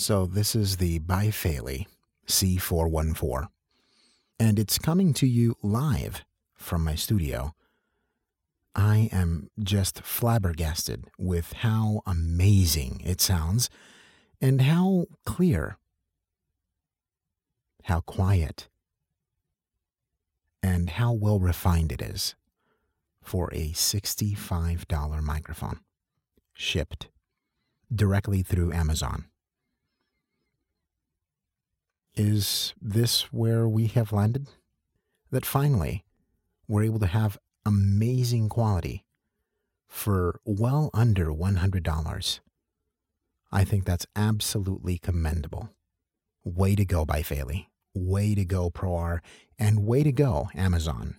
So this is the Bifaley C414, and it's coming to you live from my studio. I am just flabbergasted with how amazing it sounds and how clear, how quiet, and how well refined it is for a $65 microphone shipped directly through Amazon. Is this where we have landed? That finally we're able to have amazing quality for well under $100. I think that's absolutely commendable. Way to go, by Bifaley. Way to go, ProAr. And way to go, Amazon.